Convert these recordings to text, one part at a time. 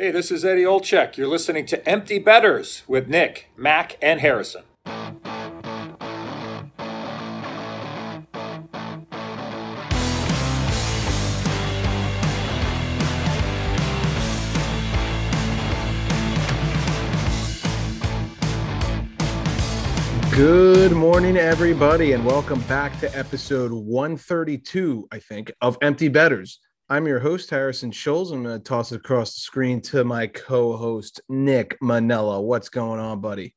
Hey, this is Eddie Olczyk. You're listening to Empty Betters with Nick, Mac, and Harrison. Good morning, everybody, and welcome back to episode 132, I think, of Empty Betters. I'm your host, Harrison Scholes. I'm going to toss it across the screen to my co host, Nick Manella. What's going on, buddy?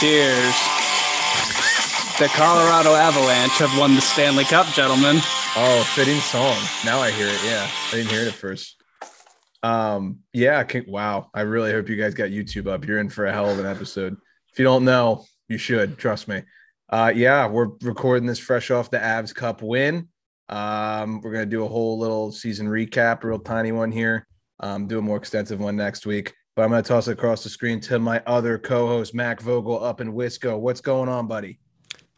Cheers. The Colorado Avalanche have won the Stanley Cup, gentlemen. Oh, fitting song. Now I hear it. Yeah, I didn't hear it at first. Um, yeah, can, wow. I really hope you guys got YouTube up. You're in for a hell of an episode. If you don't know, you should trust me. Uh, yeah, we're recording this fresh off the Avs Cup win. Um, we're gonna do a whole little season recap, real tiny one here. Um, do a more extensive one next week. But I'm gonna toss it across the screen to my other co-host, Mac Vogel, up in Wisco. What's going on, buddy?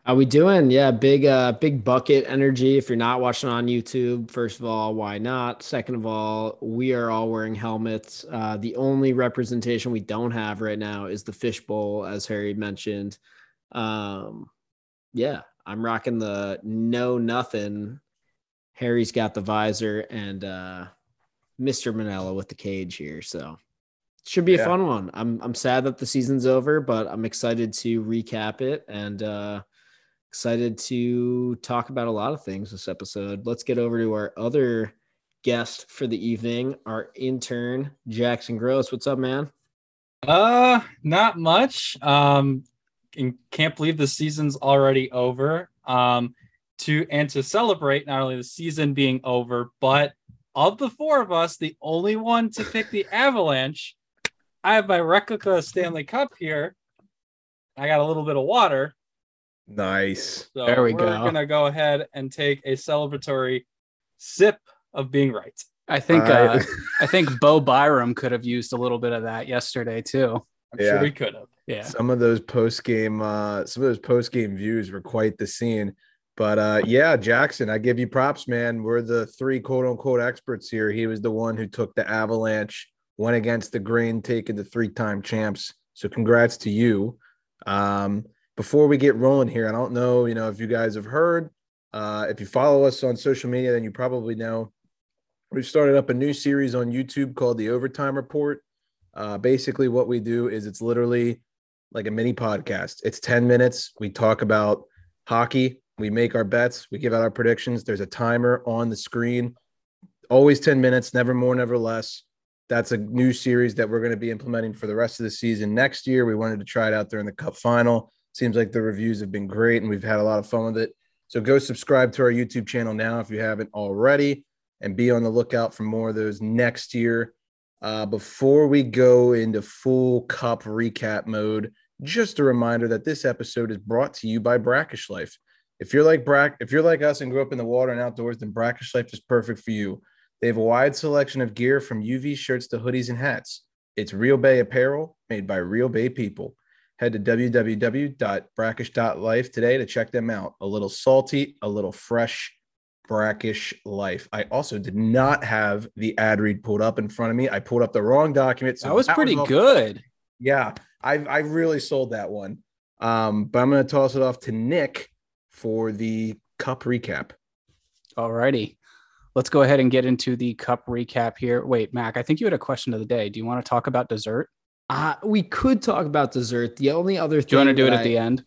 How we doing? Yeah, big uh big bucket energy. If you're not watching on YouTube, first of all, why not? Second of all, we are all wearing helmets. Uh the only representation we don't have right now is the fishbowl, as Harry mentioned. Um yeah, I'm rocking the no nothing. Harry's got the visor and uh Mr. Manella with the cage here. So should be a fun one. I'm I'm sad that the season's over, but I'm excited to recap it and uh excited to talk about a lot of things this episode. Let's get over to our other guest for the evening, our intern, Jackson Gross. What's up, man? Uh, not much. Um, and can't believe the season's already over. Um, to and to celebrate not only the season being over, but of the four of us, the only one to pick the Avalanche. I have my replica Stanley Cup here. I got a little bit of water. Nice. So There we we're go. gonna go ahead and take a celebratory sip of being right. I think I- uh, I think Bo Byram could have used a little bit of that yesterday too. I'm Yeah. sure we could have. Yeah. Some of those post game, uh, some of those post game views were quite the scene. But uh, yeah, Jackson, I give you props, man. We're the three quote unquote experts here. He was the one who took the Avalanche, went against the grain, taking the three time champs. So congrats to you. Um, before we get rolling here, I don't know, you know, if you guys have heard. Uh, if you follow us on social media, then you probably know we've started up a new series on YouTube called the Overtime Report. Uh, basically, what we do is it's literally like a mini podcast. It's 10 minutes. We talk about hockey. We make our bets. We give out our predictions. There's a timer on the screen. Always 10 minutes, never more, never less. That's a new series that we're going to be implementing for the rest of the season next year. We wanted to try it out during the cup final. Seems like the reviews have been great and we've had a lot of fun with it. So go subscribe to our YouTube channel now if you haven't already and be on the lookout for more of those next year. Uh, before we go into full cup recap mode, just a reminder that this episode is brought to you by Brackish Life. If you're like Brack, if you're like us and grew up in the water and outdoors, then Brackish Life is perfect for you. They have a wide selection of gear from UV shirts to hoodies and hats. It's Real Bay apparel made by Real Bay people. Head to www.brackish.life today to check them out. A little salty, a little fresh, brackish life. I also did not have the ad read pulled up in front of me. I pulled up the wrong document. So That was pretty off- good. Yeah, I I really sold that one. Um, but I'm gonna toss it off to Nick for the cup recap. Alrighty. Let's go ahead and get into the cup recap here. Wait, Mac, I think you had a question of the day. Do you want to talk about dessert? Uh, we could talk about dessert. The only other thing Do you want to do it that at the end?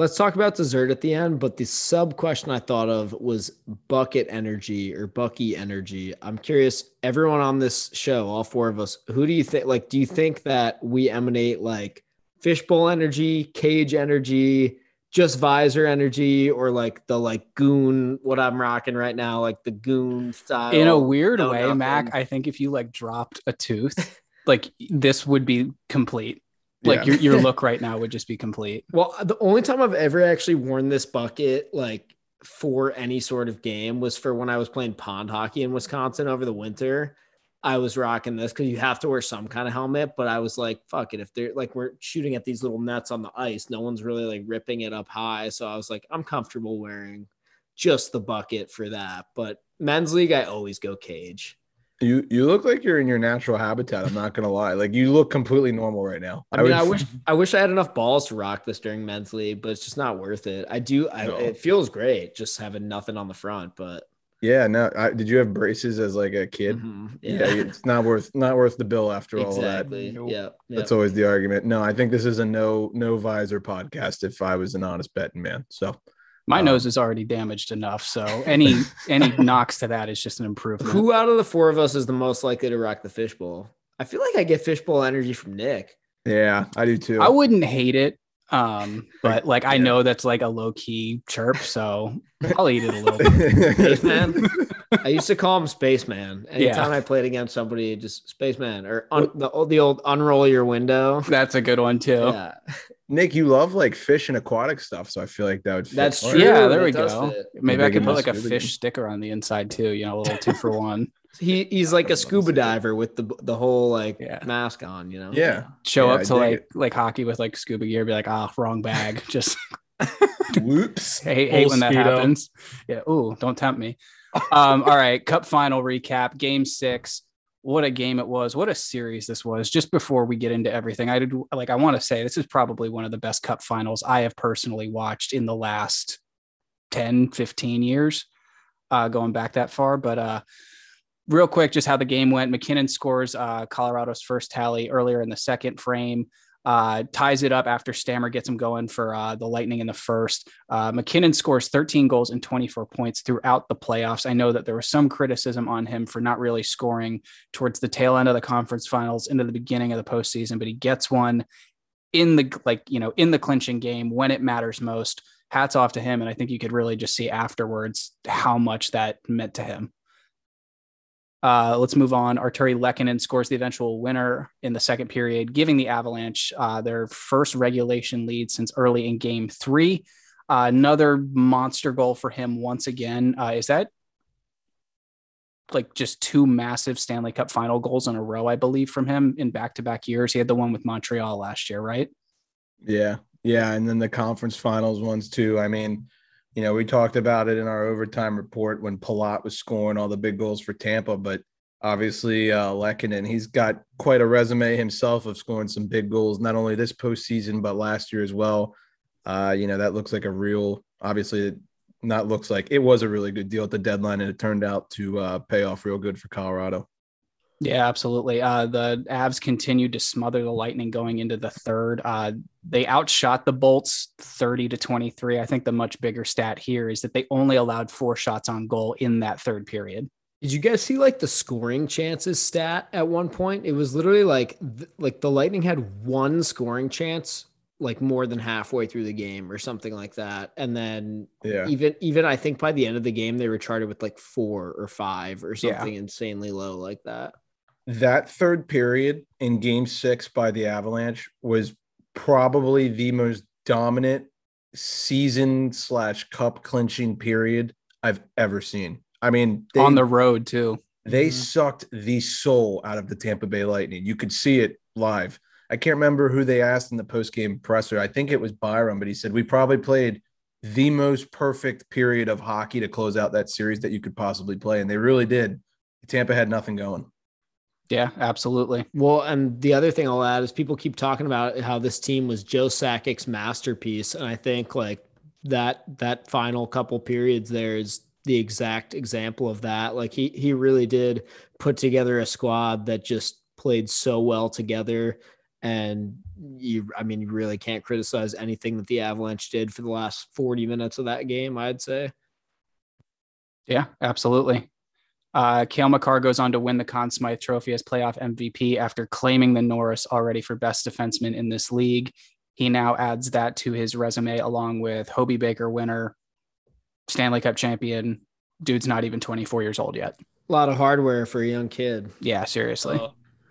Let's talk about dessert at the end, but the sub question I thought of was bucket energy or Bucky energy. I'm curious, everyone on this show, all four of us, who do you think like do you think that we emanate like fishbowl energy, cage energy, just visor energy, or like the like goon, what I'm rocking right now, like the goon style? In a weird way, nothing. Mac, I think if you like dropped a tooth, like this would be complete. Like Yeah. your your look right now would just be complete. Well, the only time I've ever actually worn this bucket, like for any sort of game, was for when I was playing pond hockey in Wisconsin over the winter. I was rocking this because you have to wear some kind of helmet, but I was like, fuck it. If they're like, we're shooting at these little nets on the ice, no one's really like ripping it up high. So I was like, I'm comfortable wearing just the bucket for that. But men's league, I always go cage. You you look like you're in your natural habitat. I'm not gonna lie. Like you look completely normal right now. I mean, I, wish I wish I had enough balls to rock this during men's league, but it's just not worth it. I do. I, No. It feels great just having nothing on the front, but Yeah, no. I, did you have braces as like a kid? mhm, Yeah, it's not worth not worth the bill after all that. exactly. Nope. Yeah, That's always the argument. No, I think this is a no no visor podcast. If I was an honest betting man, so My Um, nose is already damaged enough, so any any knocks to that is just an improvement. Who out of the four of us is the most likely to rock the fishbowl? I feel like I get fishbowl energy from Nick. yeah, I do too. I wouldn't hate it, um, but like I know that's like a low key chirp, so I'll eat it a little bit. Spaceman. I used to call him Spaceman. Anytime Yeah. I played against somebody, just Spaceman or un- the old the old unroll your window. That's a good one too. Yeah, Nick, you love like fish and aquatic stuff, so I feel like that would. Fit that's for true. Yeah, there It we go. fit. Maybe I could put like a fish game. sticker on the inside too. You know, a little two for one. He he's like a scuba diver with the the whole like Yeah. mask on. You know. Yeah. Show Yeah, up to like it. like hockey with like scuba gear, be like, ah, wrong bag. Just Whoops. hate, hate when that Speedo. happens. Yeah. Ooh, don't tempt me. Um, all right. Cup final recap. Game six. What a game it was. What a series this was. Just before we get into everything, I did like I want to say this is probably one of the best cup finals I have personally watched in the last 10, 15 years, uh, going back that far. But uh real quick, just how the game went. MacKinnon scores uh Colorado's first tally earlier in the second frame uh, ties it up after Stammer gets him going for uh, the Lightning in the first. Uh, MacKinnon scores 13 goals and 24 points throughout the playoffs. I know that there was some criticism on him for not really scoring towards the tail end of the conference finals into the beginning of the postseason, but he gets one in the like you know in the clinching game when it matters most. Hats off to him, and I think you could really just see afterwards how much that meant to him. Uh, let's move on. Artturi Lehkonen scores the eventual winner in the second period, giving the Avalanche uh, their first regulation lead since early in game three. Uh, another monster goal for him once again. Uh, is that like just two massive Stanley Cup final goals in a row, I believe, from him in back to back years? He had the one with Montreal last year, right? Yeah. Yeah. And then the conference finals ones too. I mean, you know, we talked about it in our overtime report when Palat was scoring all the big goals for Tampa, but obviously uh Lehkonen, he's got quite a resume himself of scoring some big goals, not only this postseason, but last year as well. Uh, you know, that looks like a real obviously not looks like it was a really good deal at the deadline, and it turned out to uh pay off real good for Colorado. Yeah, absolutely. Uh, the Avs continued to smother the Lightning going into the third. Uh, they outshot the Bolts 30 to 23. I think the much bigger stat here is that they only allowed four shots on goal in that third period. Did you guys see like the scoring chances stat at one point? It was literally like th- like the Lightning had one scoring chance like more than halfway through the game or something like that. And then Yeah. even even I think by the end of the game they were charted with like 4 or 5 or Yeah. something insanely low like that. That third period in game six by the Avalanche was probably the most dominant season slash cup clinching period I've ever seen. I mean, they, on the road, too. they Mhm. sucked the soul out of the Tampa Bay Lightning. You could see it live. I can't remember who they asked in the post game presser. I think it was Byron, but he said we probably played the most perfect period of hockey to close out that series that you could possibly play, and they really did. Tampa had nothing going. Yeah, absolutely. Well, and the other thing I'll add is people keep talking about how this team was Joe Sakic's masterpiece, and I think like that that final couple periods there is the exact example of that. Like he he really did put together a squad that just played so well together, and you I mean you really can't criticize anything that the Avalanche did for the last forty minutes of that game. I'd say. Yeah, absolutely. Uh, Cale Makar goes on to win the Conn Smythe Trophy as playoff MVP after claiming the Norris already for best defenseman in this league. He now adds that to his resume along with Hobey Baker winner, Stanley Cup champion. Dude's not even 24 years old yet. A lot of hardware for a young kid. Yeah, seriously.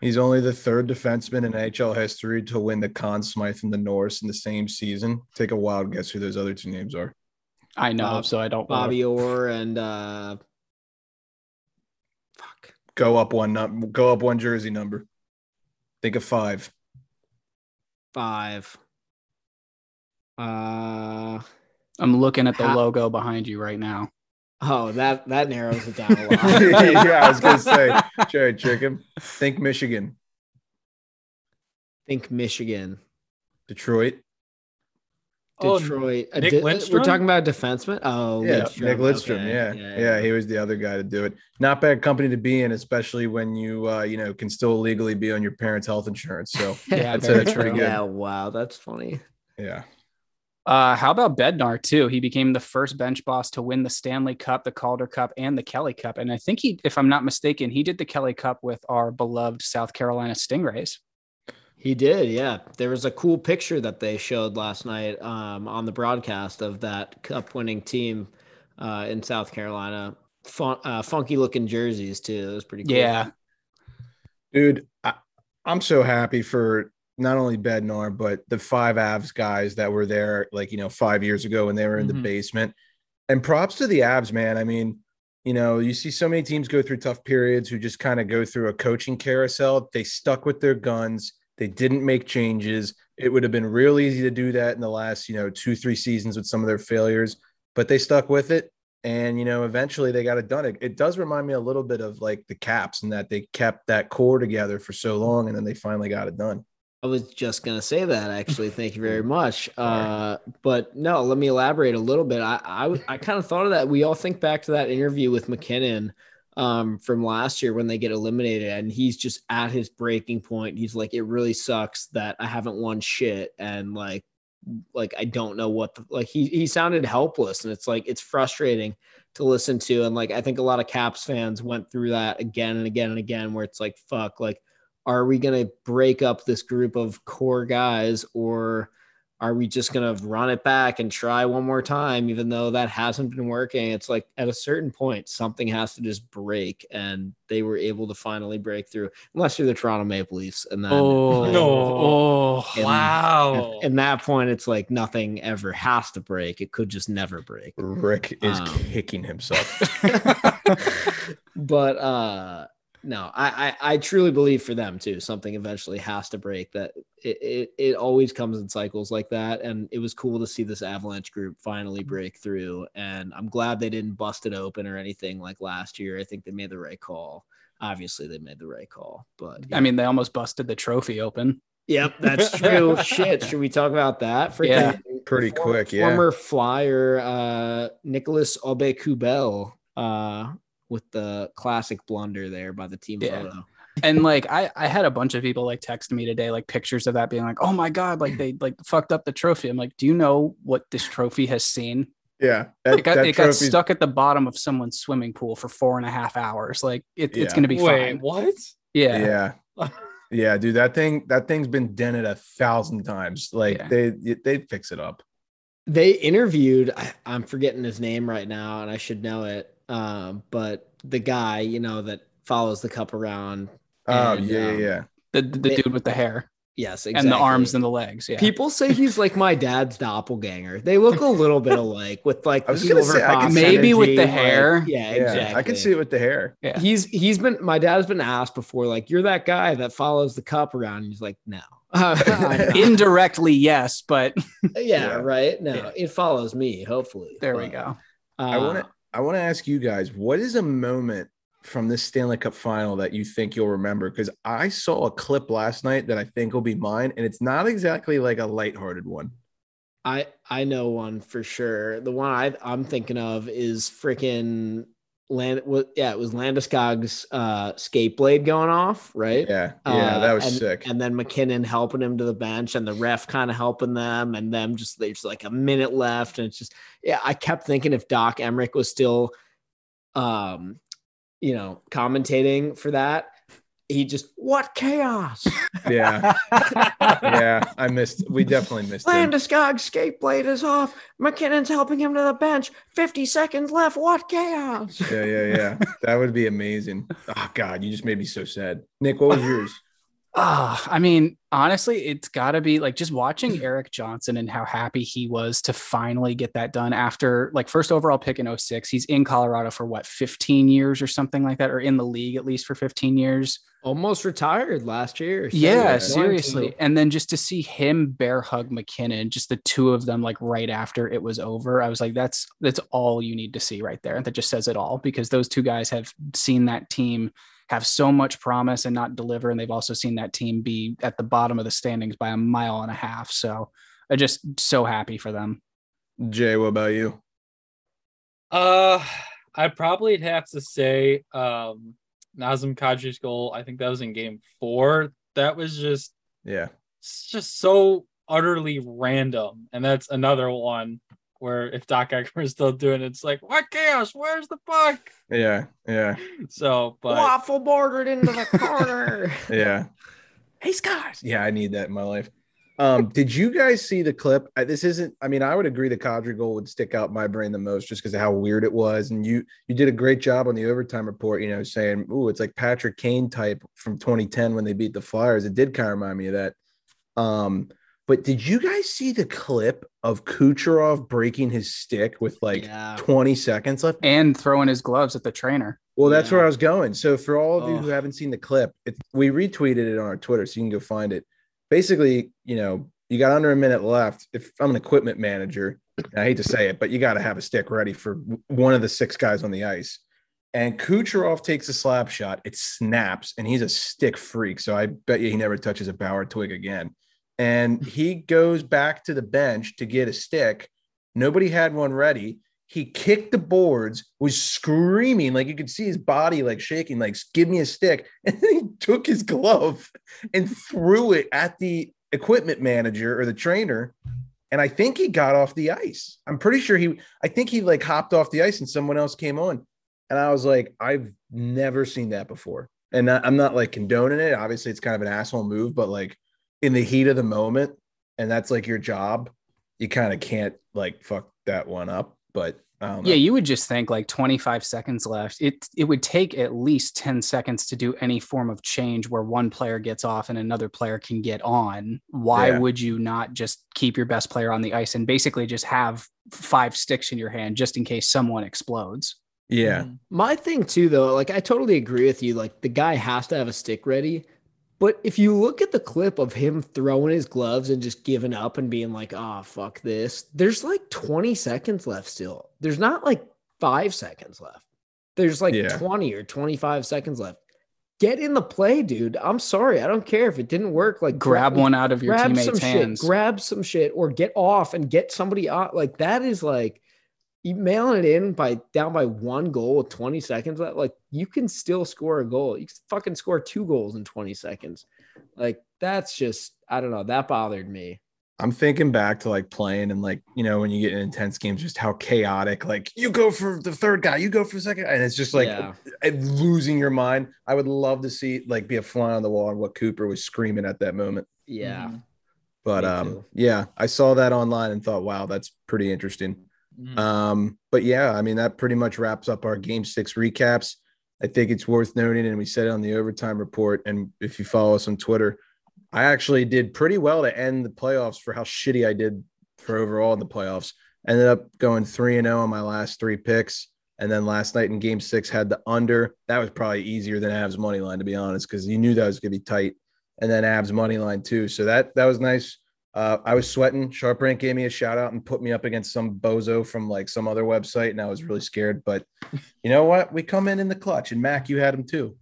He's only the third defenseman in NHL history to win the Conn Smythe and the Norris in the same season. Take a wild guess who those other two names are. I know, Bob- so I don't. Bobby Orr and uh, fuck. Go up one num- go up one jersey number. Think of five. five. Uh, I'm looking at the Ha- logo behind you right now. Oh, that that narrows it down a lot. yeah, I was gonna say, cherry Chicken. Think Michigan, Think Michigan, Detroit. Oh, Detroit. a Nick di- Lindstrom? We're talking about a defenseman. Oh, Yeah, Nick Lidstrom. Okay. Yeah. yeah, he was the other guy to do it. Not bad company to be in, especially when you uh, you know can still legally be on your parents' health insurance. So Yeah, I'd very that's pretty true. good. Yeah, wow, that's funny. yeah, Uh, how about Bednar too? He became the first bench boss to win the Stanley Cup, the Calder Cup, and the Kelly Cup. And I think he, if I'm not mistaken, he did the Kelly Cup with our beloved South Carolina Stingrays. He did, yeah. There was a cool picture that they showed last night um, on the broadcast of that cup-winning team uh, in South Carolina. Fun, uh, funky looking jerseys too. It was pretty cool. Yeah, dude, I, I'm so happy for not only Bednar but the five Avs guys that were there, like you know, five years ago when they were in Mhm. the basement. And props to the Avs, man. I mean, you know, you see so many teams go through tough periods who just kind of go through a coaching carousel. They stuck with their guns. They didn't make changes. It would have been real easy to do that in the last, you know, two, three seasons with some of their failures, but they stuck with it. And, you know, eventually they got it done. It, it does remind me a little bit of like the Caps and that they kept that core together for so long and then they finally got it done. I was just gonna say that actually. Thank you very much. Uh, but no, let me elaborate a little bit. I I, I kind of thought of that. We all think back to that interview with MacKinnon um, from last year when they get eliminated, and he's just at his breaking point. He's like, "It really sucks that I haven't won shit," and like, like I don't know what the like. He he sounded helpless, and it's like it's frustrating to listen to. And like I think a lot of Caps fans went through that again and again and again, where it's like, "Fuck," like are we going to break up this group of core guys or are we just going to run it back and try one more time even though that hasn't been working it's like at a certain point something has to just break and they were able to finally break through unless you're the toronto maple leafs and then Oh, No. oh, And- wow. at, at that point it's like nothing ever has to break it could just never break Rick is Um, kicking himself. but uh no I, I i truly believe for them too something eventually has to break that it, it it always comes in cycles like that and it was cool to see this avalanche group finally break through and i'm glad they didn't bust it open or anything like last year i think they made the right call obviously they made the right call but I mean, they almost busted the trophy open. yep that's true shit should we talk about that Freaking- Yeah. Pretty former- quick, yeah. Former flyer uh Nicholas Aube Kubel uh with the classic blunder there by the team Yeah. photo. And like, I, I had a bunch of people like text me today, like pictures of that being like, oh my God, like they like fucked up the trophy. I'm like, do you know what this trophy has seen? Yeah. It got, it got stuck at the bottom of someone's swimming pool for four and a half hours. Like, it, it's going to be Wait, fine. what? Yeah. Yeah. Yeah, dude, that thing that thing's been dented a thousand times. Like Yeah. they they fix it up. They interviewed I, I'm forgetting his name right now and I should know it. Um, but the guy, you know, that follows the cup around. Oh And, yeah, um, yeah, yeah. The, the, They- dude with the hair Yes, exactly. and the arms and the legs. Yeah. People say he's like my dad's doppelganger. They look a little bit alike with like I was the gonna silver say, I could fox Maybe with energy, the like- hair. yeah, Yeah, exactly. I can see it with the hair. Yeah. He's he's been my dad's been asked before, like, you're that guy that follows the cup around. And he's like, no. I'm. Indirectly, yes, but yeah, Yeah. right. No, Yeah. it follows me, hopefully. there we But, go. I uh, want to I want to ask you guys, what is a moment from this Stanley Cup final that you think you'll remember? Because I saw a clip last night that I think will be mine, and it's not exactly like a lighthearted one. I I know one for sure. The one I I'm thinking of is freaking land. What? Yeah, it was Landeskog's uh, skate blade going off, right? Yeah, yeah, Uh, that was and, sick. And then MacKinnon helping him to the bench, and the ref kind of helping them, and them just there's like a minute left, and it's just yeah. I kept thinking if Doc Emrick was still, um, you know, commentating for that, he just what chaos. yeah, yeah, I missed. We definitely missed him. Landeskog's skate blade is off. MacKinnon's helping him to the bench. 50 seconds left. What chaos? Yeah, yeah, yeah. That would be amazing. Oh God, you just made me so sad. Nick, what was yours? Ah, I mean, honestly, it's got to be like just watching Erik Johnson and how happy he was to finally get that done after like first overall pick in 06. He's in Colorado for what, 15 years or something like that, or in the league at least for 15 years. Almost retired last year. Yeah, So- seriously. And then just to see him bear hug MacKinnon, just the two of them like right after it was over, I was like, that's that's all you need to see right there. That just says it all because those two guys have seen that team have so much promise and not deliver. And they've also seen that team be at the bottom of the standings by a mile and a half. So I'm just so happy for them. Jay, what about you? Uh, I'd probably have to say um Nazem Kadri's goal. I think that was in game four. That was just Yeah. it's just so utterly random. And that's another one where if Doc Emrick is still doing it, it's like, what chaos? Where's the puck? Yeah. Yeah. So, but Waffle bordered into the corner. Yeah. Hey, Scott. Yeah, I need that in my life. Um, did you guys see the clip? This isn't. I mean, I would agree the Kadri goal would stick out in my brain the most, just because of how weird it was. And you you did a great job on the overtime report. You know, saying, "Ooh, it's like Patrick Kane type from 2010 when they beat the Flyers." It did kind of remind me of that. Um, but did you guys see the clip of Kucherov breaking his stick with like yeah. 20 seconds left? And throwing his gloves at the trainer. Well, that's Yeah. where I was going. So for all of you Oh. who haven't seen the clip, it, we retweeted it on our Twitter, so you can go find it. Basically, you know, you got under a minute left. If I'm an equipment manager, I hate to say it, but you got to have a stick ready for one of the six guys on the ice. And Kucherov takes a slap shot. It snaps, and he's a stick freak. So I bet you he never touches a Bauer twig again. And he goes back to the bench to get a stick. Nobody had one ready. He kicked the boards, was screaming, like you could see his body like shaking, like, give me a stick. And then he took his glove and threw it at the equipment manager or the trainer. And I think he got off the ice. I'm pretty sure he, I think he like hopped off the ice and someone else came on. And I was like, I've never seen that before. And I- I'm not like condoning it. Obviously, it's kind of an asshole move, but like in the heat of the moment, and that's like your job, you kind of can't like fuck that one up. But I. Yeah, you would just think like 25 seconds left. It it would take at least 10 seconds to do any form of change where one player gets off and another player can get on. Why Yeah. would you not just keep your best player on the ice and basically just have five sticks in your hand just in case someone explodes? yeah. Mm. My thing too, though, like I totally agree with you. Like the guy has to have a stick ready. But if you look at the clip of him throwing his gloves and just giving up and being like, "Ah, fuck this," there's like 20 seconds left still. There's not like five seconds left. There's like Yeah. 20 or 25 seconds left. Get in the play, dude. I'm sorry. I don't care if it didn't work. Like Grab one out of your grab some teammate's hands. shit, grab some shit, or get off and get somebody out. Like that is like you mailing it in by down by one goal with 20 seconds left. Like you can still score a goal. You can fucking score two goals in 20 seconds. Like that's just I don't know. That bothered me. I'm thinking back to like playing and like, you know, when you get in intense games, just how chaotic, like you go for the third guy, you go for the second, and it's just like Yeah. uh, losing your mind. I would love to see like be a fly on the wall and what Cooper was screaming at that moment. Yeah. Mhm. But Me um, too. yeah, I saw that online and thought, wow, that's pretty interesting. Mhm. Um, but yeah, I mean, that pretty much wraps up our game six recaps. I think it's worth noting, and we said it on the overtime report. And if you follow us on Twitter, I actually did pretty well to end the playoffs for how shitty I did for overall in the playoffs. Ended up going three and zero on my last three picks, and then last night in Game Six had the under. That was probably easier than Avs money line to be honest, because you knew that was going to be tight. And then Avs money line too, so that that was nice. Uh, I was sweating. Sharp Rank gave me a shout out and put me up against some bozo from like some other website, and I was really scared. But you know what? We come in in the clutch, and Mac, you had him too.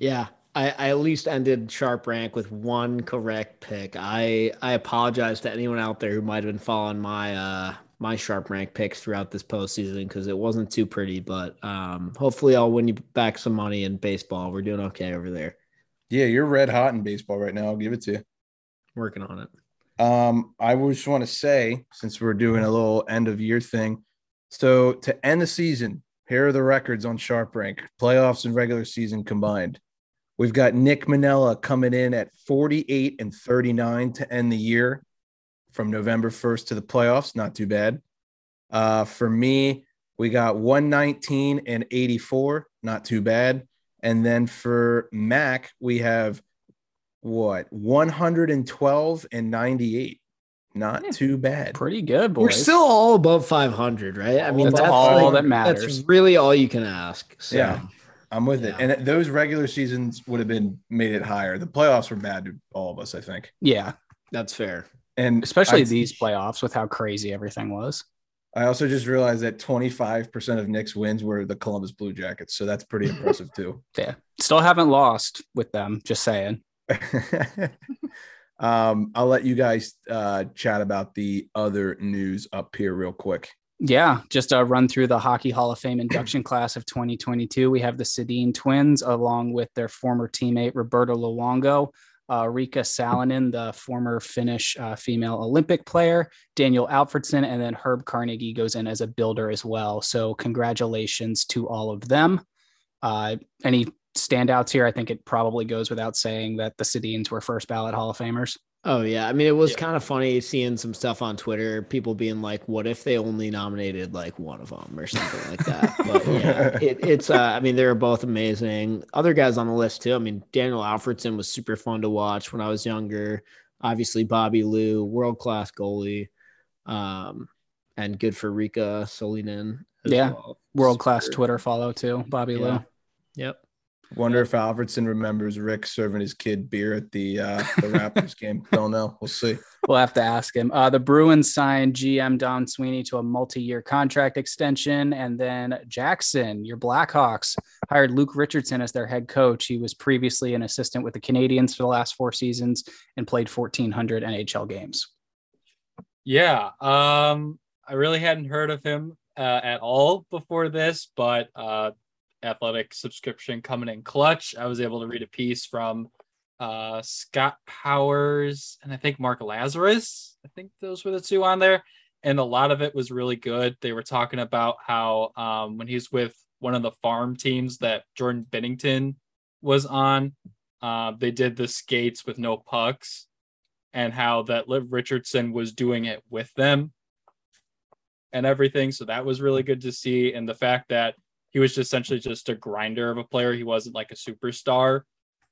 Yeah. I, I at least ended sharp rank with one correct pick. I I apologize to anyone out there who might have been following my uh my sharp rank picks throughout this postseason because it wasn't too pretty, but um hopefully I'll win you back some money in baseball. We're doing okay over there. Yeah, you're red hot in baseball right now. I'll give it to you. Working on it. Um, I just want to say, since we're doing a little end of year thing, so to end the season, here are the records on Sharp Rank, playoffs and regular season combined. We've got Nick Manella coming in at 48 and 39 to end the year from November 1st to the playoffs. Not too bad. Uh, for me, we got 119 and 84. Not too bad. And then for Mac, we have what 112 and 98. Not Yeah. too bad. Pretty good, boys. We're still all above 500, right? I mean, That's that's all like- that matters. That's really all you can ask. So, Yeah. I'm with it. And those regular seasons would have been made it higher. The playoffs were bad to all of us, I think. yeah, that's fair. And especially I, these playoffs with how crazy everything was. I also just realized that 25% of Knicks wins were the Columbus Blue Jackets. So that's pretty impressive too. Yeah, still haven't lost with them. Just saying. um, I'll let you guys uh, chat about the other news up here real quick. Yeah, just a run through the Hockey Hall of Fame induction class of 2022. We have the Sedin twins, along with their former teammate Roberto Luongo, uh, Riikka Sallinen, the former Finnish uh, female Olympic player, Daniel Alfredsson, and then Herb Carnegie goes in as a builder as well. So congratulations to all of them. Uh, any standouts here? I think it probably goes without saying that the Sedins were first ballot Hall of Famers. Oh yeah, I mean it was Yeah. kind of funny seeing some stuff on Twitter, people being like, "What if they only nominated like one of them or something like that?" But yeah, it, it's. Uh, I mean, they were both amazing. Other guys on the list too. I mean, Daniel Alfredsson was super fun to watch when I was younger. Obviously, Bobby Lou, world class goalie, um, and good for Riikka Sallinen. Yeah, well. World class Twitter follow too, Bobby Yeah. Lou. Yep. Wonder if Alfredsson remembers Rick serving his kid beer at the uh, the Raptors game. Don't know. We'll see. We'll have to ask him. Uh, the Bruins signed GM Don Sweeney to a multi-year contract extension, and then Jackson, your Blackhawks, hired Luke Richardson as their head coach. He was previously an assistant with the Canadiens for the last four seasons and played 1,400 NHL games. Yeah. Um, I really hadn't heard of him uh, at all before this, but uh, athletic subscription coming in clutch. I was able to read a piece from uh, Scott Powers and I think Mark Lazerus. I think those were the two on there. And a lot of it was really good. They were talking about how um, when he's with one of the farm teams that Jordan Binnington was on, uh, they did the skates with no pucks and how that Liv Richardson was doing it with them and everything. So that was really good to see. And the fact that he was essentially just a grinder of a player, he wasn't like a superstar.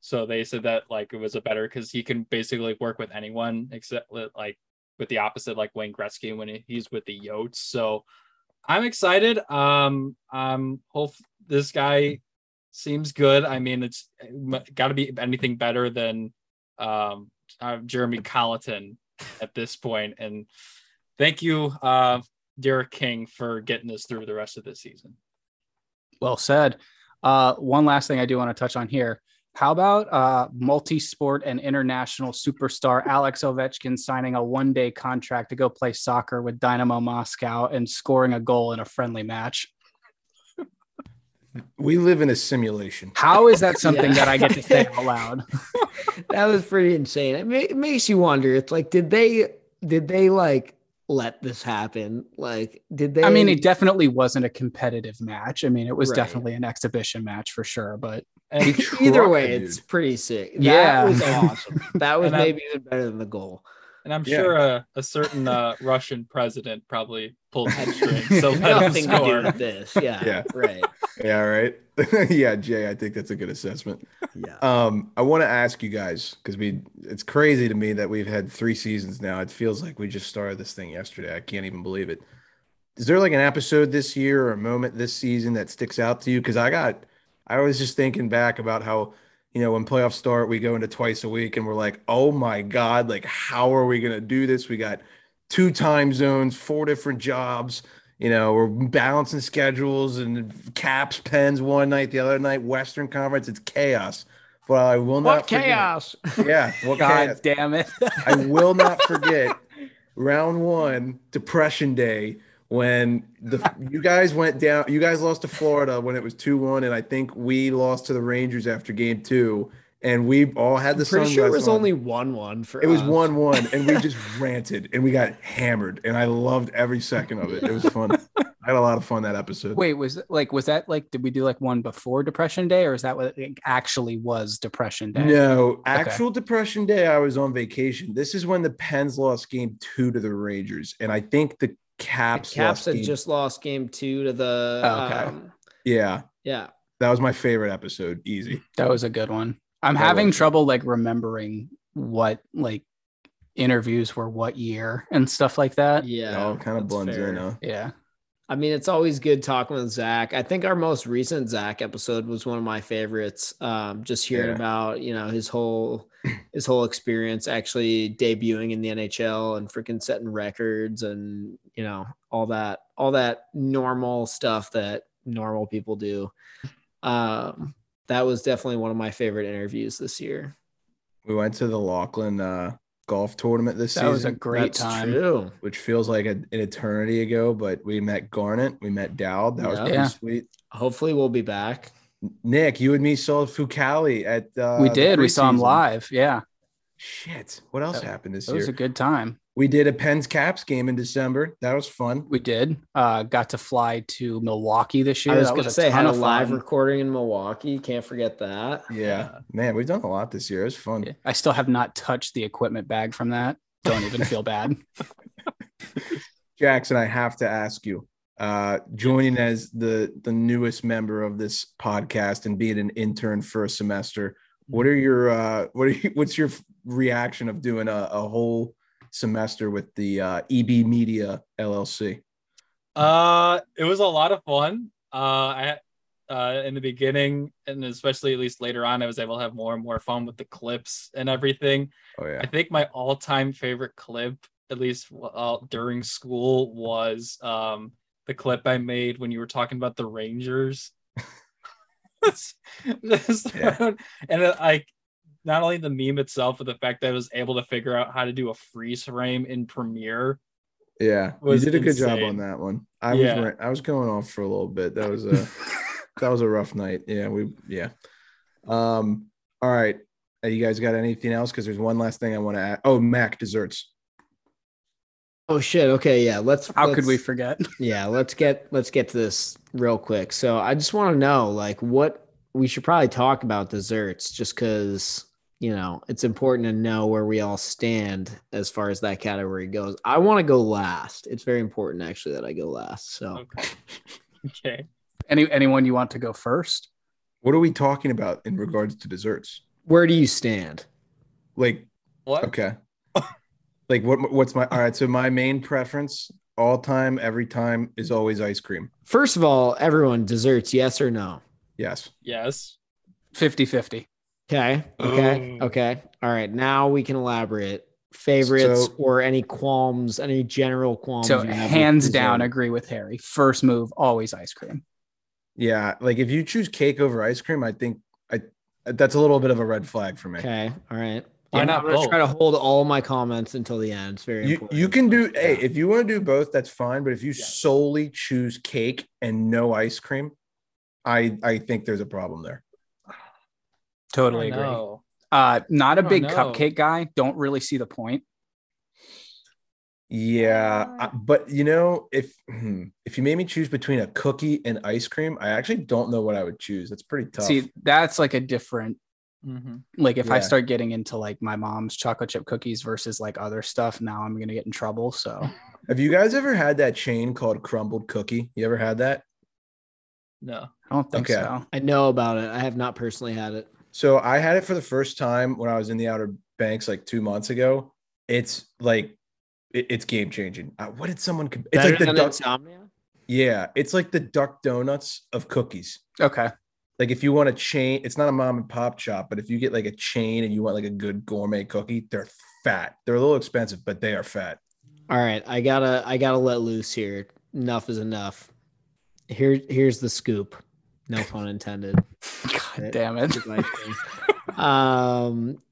So they said that like it was a better because he can basically work with anyone except like with the opposite, like Wayne Gretzky when he's with the Yotes. So I'm excited. Um, um, hope this guy seems good. I mean, it's got to be anything better than um uh, Jeremy Colliton at this point. And thank you, uh, Derek King, for getting us through the rest of the season. Well said. Uh, one last thing I do want to touch on here. How about uh, multi-sport and international superstar Alex Ovechkin signing a one-day contract to go play soccer with Dynamo Moscow and scoring a goal in a friendly match? We live in a simulation. How is that something Yeah. that I get to say out loud? that was pretty insane. It, ma- it makes you wonder. It's like, did they did they like let this happen? Like, did they? I mean, it definitely wasn't a competitive match. I mean, it was Right. definitely an exhibition match for sure. But either way, it, it's pretty sick. That Yeah. was awesome. That was And I- maybe even better than the goal. And I'm Yeah. sure a, a certain uh, Russian president probably pulled headstrings. So Nothing to do with this. Yeah. Yeah. Right. Yeah, right. yeah, Jay, I think that's a good assessment. Yeah. Um, I want to ask you guys because we it's crazy to me that we've had three seasons now. It feels like we just started this thing yesterday. I can't even believe it. Is there like an episode this year or a moment this season that sticks out to you? Because I got I was just thinking back about how you know when playoffs start, we go into twice a week and we're like, oh my God, like how are we gonna do this? We got two time zones, four different jobs. You know, we're balancing schedules and caps, pens one night, the other night, Western Conference. It's chaos. But I will not What forget- chaos? Yeah, what God chaos. damn it! I will not forget round one, Depression Day, when the you guys went down. You guys lost to Florida when it was two one, and I think we lost to the Rangers after game two, and we all had the Pretty sure it was on. only one one for It was one one, and we just ranted and we got hammered, and I loved every second of it. It was fun. I had a lot of fun that episode. Wait, was it like was that like did we do like one before Depression Day or is that what it actually was Depression Day? No, actual Depression Day, I was on vacation. This is when the Pens lost game two to the Rangers, and I think the The Caps, Caps lost had game- just lost game two to the. Oh, okay. um, yeah. yeah. That was my favorite episode. Easy. That was a good one. I'm That having trouble like remembering what like interviews were what year and stuff like that. It Yeah, all kind of that's blends fair. in, huh? Yeah. I mean, it's always good talking with Zach. I think our most recent Zach episode was one of my favorites. Um, just hearing Yeah. about you know his whole his whole experience actually debuting in the NHL and freaking setting records and you know all that all that normal stuff that normal people do. Um, that was definitely one of my favorite interviews this year. We went to the Lachlan uh, golf tournament this That season. That was a great That's time. True. which feels like a, an eternity ago, but we met Garnet, we met Dowd. That was pretty Yeah. sweet. Hopefully, we'll be back. Nick, you and me saw Fucale at uh, we did. We saw him live. Yeah. Shit. What else That- happened this year? It was a good time. We did a Pens Caps game in December. That was fun. We did. Uh got to fly to Milwaukee this year. I was That gonna say ton had a live fun. recording in Milwaukee. Can't forget that. Yeah. Man, we've done a lot this year. It was fun. Yeah. I still have not touched the equipment bag from that. Don't even feel bad. Jackson, I have to ask you, uh, joining as the the newest member of this podcast and being an intern for a semester, what are your uh, what are you, what's your reaction of doing a, a whole semester with the uh, EB Media LLC? Uh, it was a lot of fun. Uh, I uh in the beginning and especially at least later on, I was able to have more and more fun with the clips and everything. Oh yeah, I think my all-time favorite clip, at least uh, during school, was um the clip I made when you were talking about the Rangers. Yeah. And I not only the meme itself, but the fact that I was able to figure out how to do a freeze frame in Premiere. yeah. You did a good job on that one. I Yeah. was I was going off for a little bit. That was a that was a rough night. Yeah, we yeah. Um. All right. Uh, You guys got anything else? Because there's one last thing I want to add. Oh, Mac desserts. Oh shit. Okay, yeah. Let's. How could we forget? Yeah, let's get let's get to this real quick. So I just want to know, like, what we should probably talk about desserts, just because you know it's important to know where we all stand as far as that category goes. I want to go last. It's very important, actually, that I go last. So Okay. okay. Any anyone you want to go first? What are we talking about in regards to desserts? where do you stand? Like, What? okay, like what? What's my all right? So my main preference, all time, every time, is always ice cream. First of all, everyone, desserts, yes or no? Yes. Yes. 50-50. Okay. Okay. Oh. Okay. All right. Now we can elaborate. Favorites So- or any qualms, any general qualms? So you have hands down, dessert? agree with Harry. First move, always ice cream. Yeah. Like if you choose cake over ice cream, I think I that's a little bit of a red flag for me. Okay. All right. Why Yeah, not I'm gonna both? try to hold all my comments until the end. It's very You important. you can do Yeah. hey if you want to do both, that's fine. But if you Yeah. solely choose cake and no ice cream, I I think there's a problem there. Totally I agree. know. Uh, not a big know. cupcake guy. Don't really see the point. Yeah, I- but you know, if hmm, if you made me choose between a cookie and ice cream, I actually don't know what I would choose. That's pretty tough. See, that's like a different. Mhm. Like if I start getting into like my mom's chocolate chip cookies versus like other stuff, now I'm gonna get in trouble. So Have you guys ever had that chain called Crumbled Cookie? You ever had that? No. I don't think Okay. so. I know about it. I have not personally had it. So I had it for the first time when I was in the Outer Banks like two months ago. It's like it- it's game changing. Uh, what did someone? comp- It's Better like the duck. insomnia. Yeah, it's like the Duck Donuts of cookies. Okay. Like if you want a chain, it's not a mom and pop shop, but if you get like a chain and you want like a good gourmet cookie, they're fat. They're a little expensive, but they are fat. All right, I gotta I gotta let loose here. Enough is enough. Here here's the scoop. No pun intended. Damn it. With ice cream. um,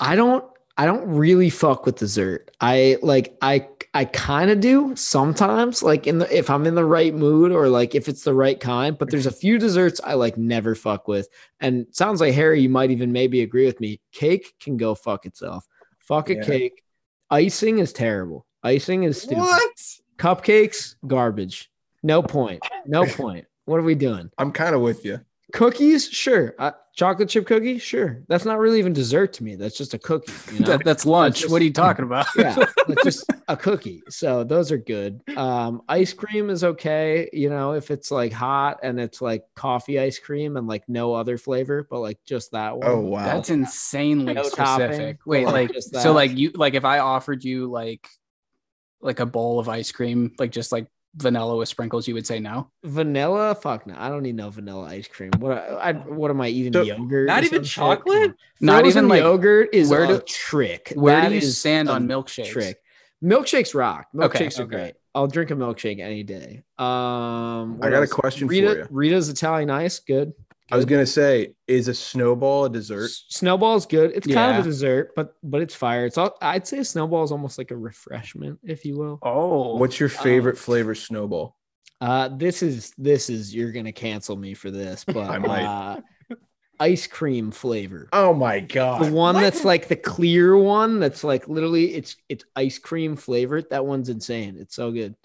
I don't I don't really fuck with dessert. I like I I kind of do sometimes, like in the if I'm in the right mood or like if it's the right kind. But there's a few desserts I like never fuck with. And sounds like Harry, you might even maybe agree with me. Cake can go fuck itself. Fuck a Yeah. cake. Icing is terrible. Icing is stupid. What? Cupcakes, garbage. No point. No point. What are we doing? I'm kind of with you. Cookies, sure. Uh, Chocolate chip cookie, sure. That's not really even dessert to me. That's just a cookie. You know? That, that's lunch. just- what are you talking about? yeah, it's just a cookie. So those are good. Um, ice cream is okay, you know, if it's like hot and it's like coffee ice cream and like no other flavor, but like just that one. Oh wow. That's insanely No specific. topping, Wait, like like so like you like if I offered you like like a bowl of ice cream, like just like vanilla with sprinkles, you would say no. vanilla. Fuck no, I don't need no vanilla ice cream. What I, I what am I eating? So- yogurt? Not even some shit? chocolate? Not even, like, yogurt is where a do- trick. Where That do you is stand on milkshakes? Trick. Milkshakes rock. Okay, Milkshakes are okay. great. I'll drink a milkshake any day. Um, I what got a else? question for Rita, you. Rita's Italian ice, good. I was gonna say, is a snowball a dessert? S- Snowball is good. It's kind of a dessert, but but it's fire. It's all I'd say a snowball is almost like a refreshment, if you will. Oh, What's your favorite flavor snowball? Uh this is this is you're gonna cancel me for this, but I might. uh ice cream flavor. Oh my god. The god. one that's like the clear one that's like literally it's it's ice cream flavored. That one's insane. It's so good.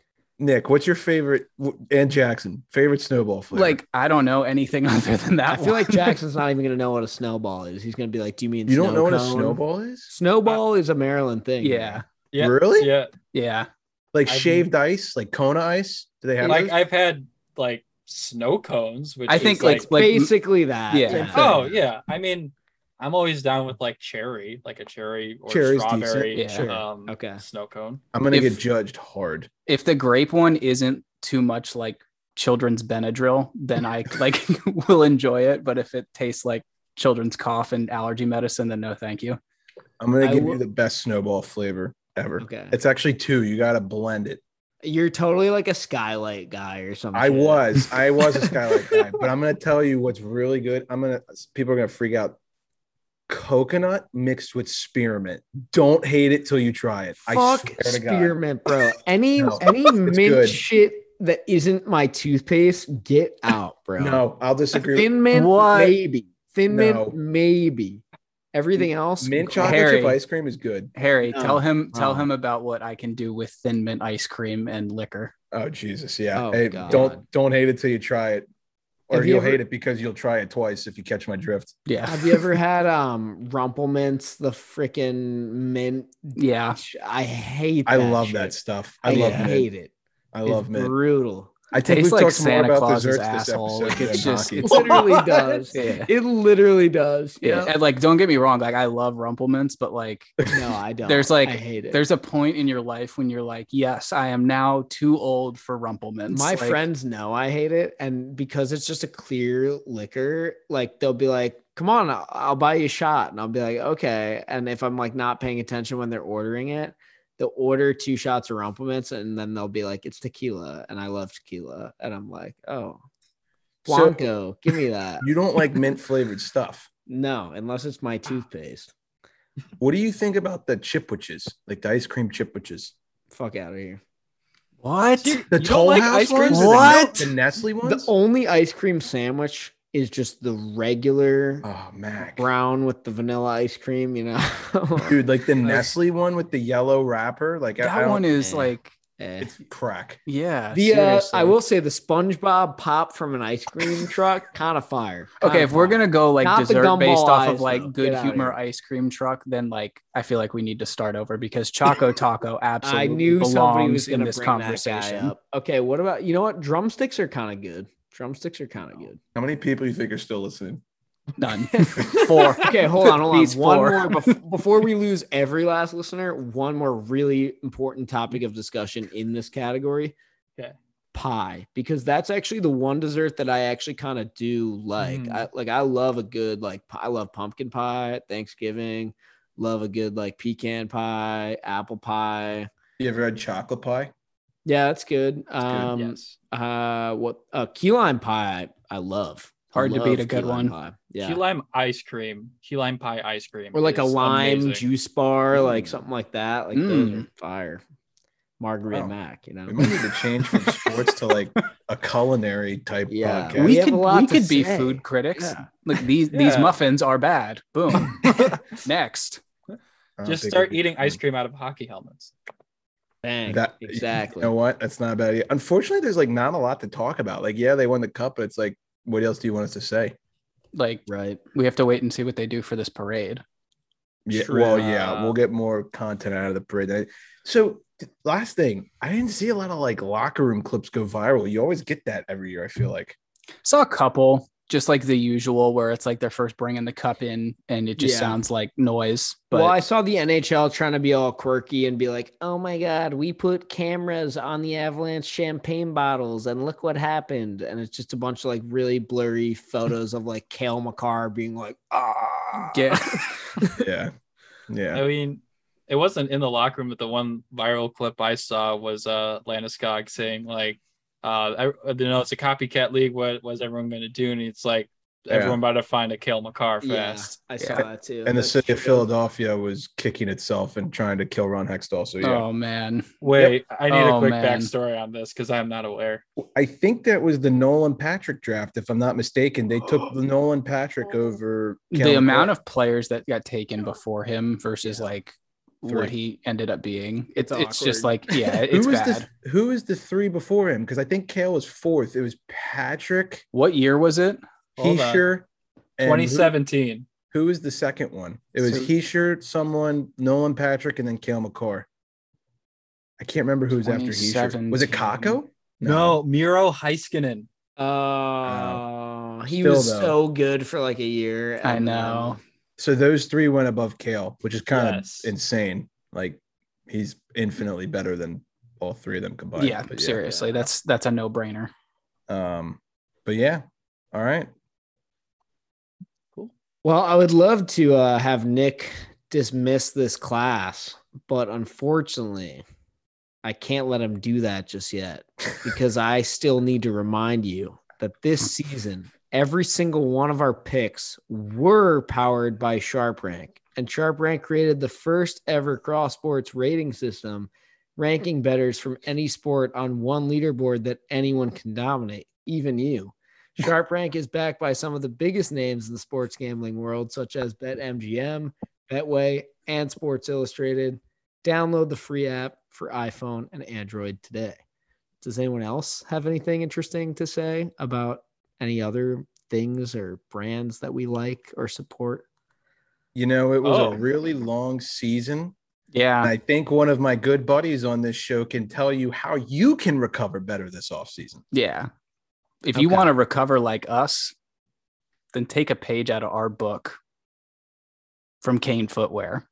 Nick, what's your favorite and Jackson favorite snowball flavor? like I don't know anything other than that. I feel like. Jackson's not even gonna know what a snowball is. He's gonna be like, Do you mean you don't snow know what a snowball is? Snowball is a Maryland thing. Yeah, Yeah. Really? Yeah. yeah. Like I've- shaved ice, like Kona ice? Do they have Like those? I've had like snow cones, which I is, think, like, like- basically that. Yeah. Same thing. oh yeah. I mean, I'm always down with like cherry, like a cherry or Cherry's strawberry decent. Yeah. Um Okay. snow cone. I'm gonna if- get judged hard. If the grape one isn't too much like children's Benadryl, then I like will enjoy it. But if it tastes like children's cough and allergy medicine, then no, thank you. I'm gonna I give will- you the best snowball flavor ever. Okay. It's actually two. You gotta blend it. You're totally like a skylight guy or something. I was, I was a skylight guy, but I'm gonna tell you what's really good. I'm gonna people are gonna freak out. Coconut mixed with spearmint. Don't hate it till you try it. I Fuck swear to God. spearmint, bro. Any No, any mint good. shit that isn't my toothpaste, get out, bro. No, I'll disagree. Thin mint, What? maybe. Thin No. mint, maybe. Everything else, Mint chocolate Harry. chip ice cream is good. Harry, No, tell him tell no. him about what I can do with thin mint ice cream and liquor. Oh Jesus, yeah. Oh, hey, God. don't don't hate it till you try it, or Have you you'll ever- hate it because you'll try it twice if you catch my drift. Yeah. Have you ever had um Rumple Minze, the freaking mint? Yeah. I hate. I love shit. that stuff. I, I, love mint. hate it. I love it's mint. Brutal. I think Tastes we like talked Santa more about Claus's desserts this asshole. episode Like, it's just- It literally does. Yeah. It literally does. Yeah. Yeah. And like, don't get me wrong. Like, I love Rumplements, but like, No, I don't. There's, like- I hate it. there's a point in your life when you're like, yes, I am now too old for Rumplements. My Like, friends know I hate it, and because it's just a clear liquor, like they'll be like, "Come on, I'll, I'll buy you a shot," and I'll be like, "Okay." And if I'm like not paying attention when they're ordering it, they'll order two shots of Rumplements, and then they'll be like, "It's tequila," and I love tequila, and I'm like, "Oh, So- Blanco, give me that." You don't like mint flavored stuff. No, unless it's my toothpaste. What do you think about the chipwiches, like the ice cream chipwiches? Fuck out of here. What? The You don't Toll like House ice cream? ones? the What? The, Nestle ones? The only ice cream sandwich is just the regular oh, Mac. brown with the vanilla ice cream. You know, Dude, like the Nestle one with the yellow wrapper. Like I- I That one is Eh. like, Eh. it's crack. yeah. The uh. I will say the SpongeBob pop from an ice cream truck, kind of fire. Okay, kinda if we're gonna go like Not dessert based gumball off of like though. good Get humor ice cream truck, then like I feel like we need to start over because Choco Taco absolutely I knew somebody was belongs in this bring that guy conversation. up. Okay, what about you know what? Drumsticks are kind of good. Drumsticks are kind of good. How many people you think are still listening? None. Four. Okay, hold on, hold on. These One four. more bef- before we lose every last listener. One more really important topic of discussion in this category. Okay. Pie, because that's actually the one dessert that I actually kind of do like. Mhm. I like I love a good like I love pumpkin pie at Thanksgiving. Love a good like pecan pie, apple pie. You ever had chocolate pie? Yeah, that's good. Um, yes. uh, what uh, key lime pie I, I love. I Hard to beat a good one. Pie. Yeah. Key lime ice cream, key lime pie ice cream, or like a lime amazing. juice bar, like Mm. something like that. Like those Mm. are fire. Margarita Wow. Mac, you know. We might need to change from sports to like a culinary type Yeah. podcast. We We have could a lot we to could be food critics. Yeah. Like these these muffins are bad. Boom. Next. Just start it'd eating ice cream out of hockey helmets. Bang. That exactly. You know what? That's not a bad idea. Unfortunately, there's like not a lot to talk about. Like, yeah, they won the cup, but it's like, what else do you want us to say? Like Right. we have to wait and see what they do for this parade. Yeah. True. Well, yeah, we'll get more content out of the parade. So, last thing, I didn't see a lot of like locker room clips go viral. You always get that every year. I feel like. Saw a couple, just like the usual, where it's like they're first bringing the cup in and it just Yeah. sounds like noise. But well, I saw the NHL trying to be all quirky and be like, "Oh my god, we put cameras on the Avalanche champagne bottles, and look what happened." And it's just a bunch of like really blurry photos of like Cale Makar being like, "Ah, yeah, Yeah. Yeah. I mean, it wasn't in the locker room, but the one viral clip I saw was uh Landeskog saying like, uh, I, you know, it's a copycat league. What was everyone going to do? And it's like Yeah. everyone about to find a Cale Makar yeah." fast. I saw Yeah. that too. and the That's city of. Philadelphia was kicking itself and trying to kill Ron Hextall. So yeah, oh man, Wait, I need Oh, a quick man. backstory on this because I'm not aware. I think that was the Nolan Patrick draft, if I'm not mistaken. They took the Nolan Patrick over the amount of players that got taken before him versus like Three. what he ended up being. It's It's it's just like yeah, who it's was bad. the who was the three before him? Because I think Cale was fourth. It was Patrick, What year was it? Hold on. Who- 2017. Who was the second one? It was So- Hischier, someone, Nolan Patrick, and then Cale Makar. I can't remember who was after Hischier. Was it 2017. Kakko? No, Miro Heiskanen. Oh, oh. he was though. so good for like a year. I and know. Um, So those three went above Cale, which is kind Yes. of insane. Like he's infinitely better than all three of them combined. yeah, But seriously, that's that's a no brainer. Um, but yeah, all right. Cool. Well, I would love to uh, have Nick dismiss this class, but unfortunately, I can't let him do that just yet because I still need to remind you that this season, every single one of our picks were powered by SharpRank, and SharpRank created the first ever cross sports rating system, ranking betters from any sport on one leaderboard that anyone can dominate, even you. Sharp Rank is backed by some of the biggest names in the sports gambling world, such as BetMGM, Betway, and Sports Illustrated. Download the free app for iPhone and Android today. Does anyone else have anything interesting to say about any other things or brands that we like or support? You know, it was Oh. a really long season. And Yeah, I think one of my good buddies on this show can tell you how you can recover better this offseason. yeah. If you want to recover like us, then take a page out of our book from Kane Footwear.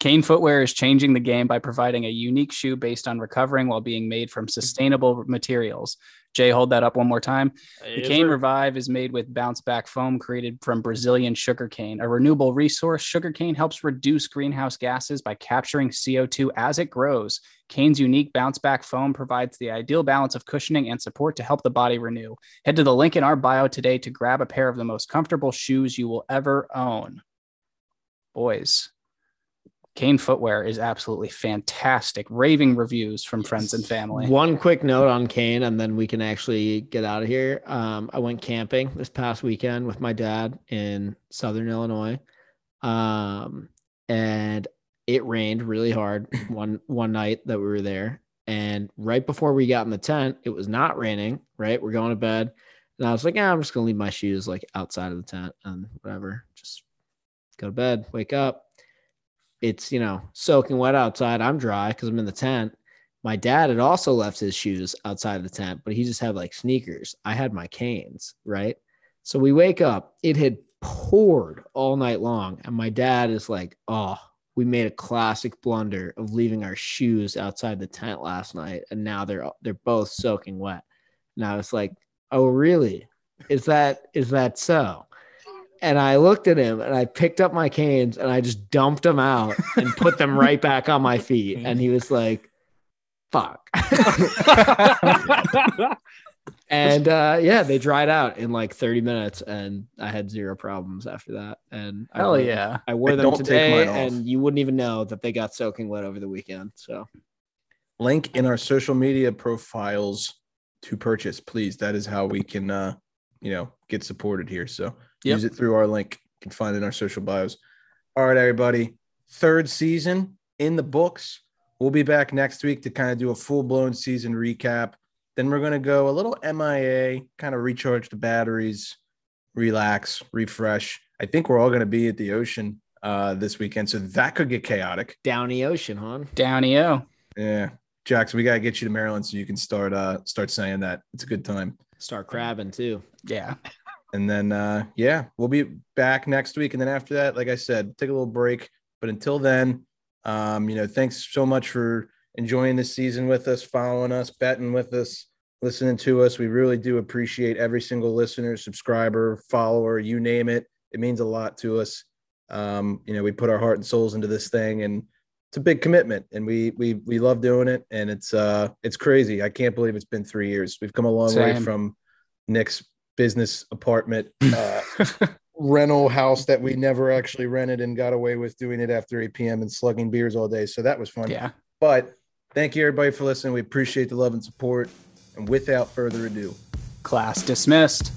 Kane Footwear is changing the game by providing a unique shoe based on recovering while being made from mm-hmm. sustainable materials. Jay, hold that up one more time. The Kane Revive is made with bounce back foam created from Brazilian sugarcane, a renewable resource. Sugarcane helps reduce greenhouse gases by capturing CO2 as it grows. Kane's unique bounce back foam provides the ideal balance of cushioning and support to help the body renew. Head to the link in our bio today to grab a pair of the most comfortable shoes you will ever own. Boys, Kane Footwear is absolutely fantastic. Raving reviews from friends and family. One quick note on Kane, and then we can actually get out of here. Um, I went camping this past weekend with my dad in Southern Illinois, um, and it rained really hard one one night that we were there. And right before we got in the tent, it was not raining. Right, we're going to bed, and I was like, "Yeah, I'm just gonna leave my shoes like outside of the tent and whatever. Just go to bed, wake up." It's you know soaking wet outside. I'm dry because I'm in the tent. My dad had also left his shoes outside of the tent, but he just had like sneakers. I had my canes, right? So we wake up, it had poured all night long. And my dad is like, Oh, we made a classic blunder of leaving our shoes outside the tent last night. And now they're they're both soaking wet. And I was like, Oh, really? Is that is that so? And I looked at him and I picked up my canes and I just dumped them out and put them right back on my feet. And he was like, fuck. and uh, yeah, they dried out in like 30 minutes and I had zero problems after that. And I Hell wore- yeah. I wore Hey, them today and you wouldn't even know that they got soaking wet over the weekend. So Link in our social media profiles to purchase, please. That is how we can uh, you know, get supported here. So Yep. use it through our link. You can find it in our social bios. All right, everybody. Third season in the books. We'll be back next week to kind of do a full blown season recap. Then we're going to go a little MIA, kind of recharge the batteries, relax, refresh. I think we're all going to be at the ocean uh, this weekend, so that could get chaotic. Downey Ocean, huh? Downey O. Yeah, Jackson, we gotta get you to Maryland so you can start uh start saying that. It's a good time. Start crabbing too. Yeah. And then uh yeah, we'll be back next week. And then after that, like I said, take a little break. But until then, um, you know, thanks so much for enjoying this season with us, following us, betting with us, listening to us. We really do appreciate every single listener, subscriber, follower, you name it. It means a lot to us. Um, you know, we put our heart and souls into this thing and it's a big commitment and we we we love doing it and it's uh it's crazy. I can't believe it's been 3 years. We've come a long way from Nick's business apartment uh rental house that we never actually rented and got away with doing it after 8 p.m. and slugging beers all day. So that was fun. yeah. But thank you everybody for listening. We appreciate the love and support. And without further ado, Class dismissed.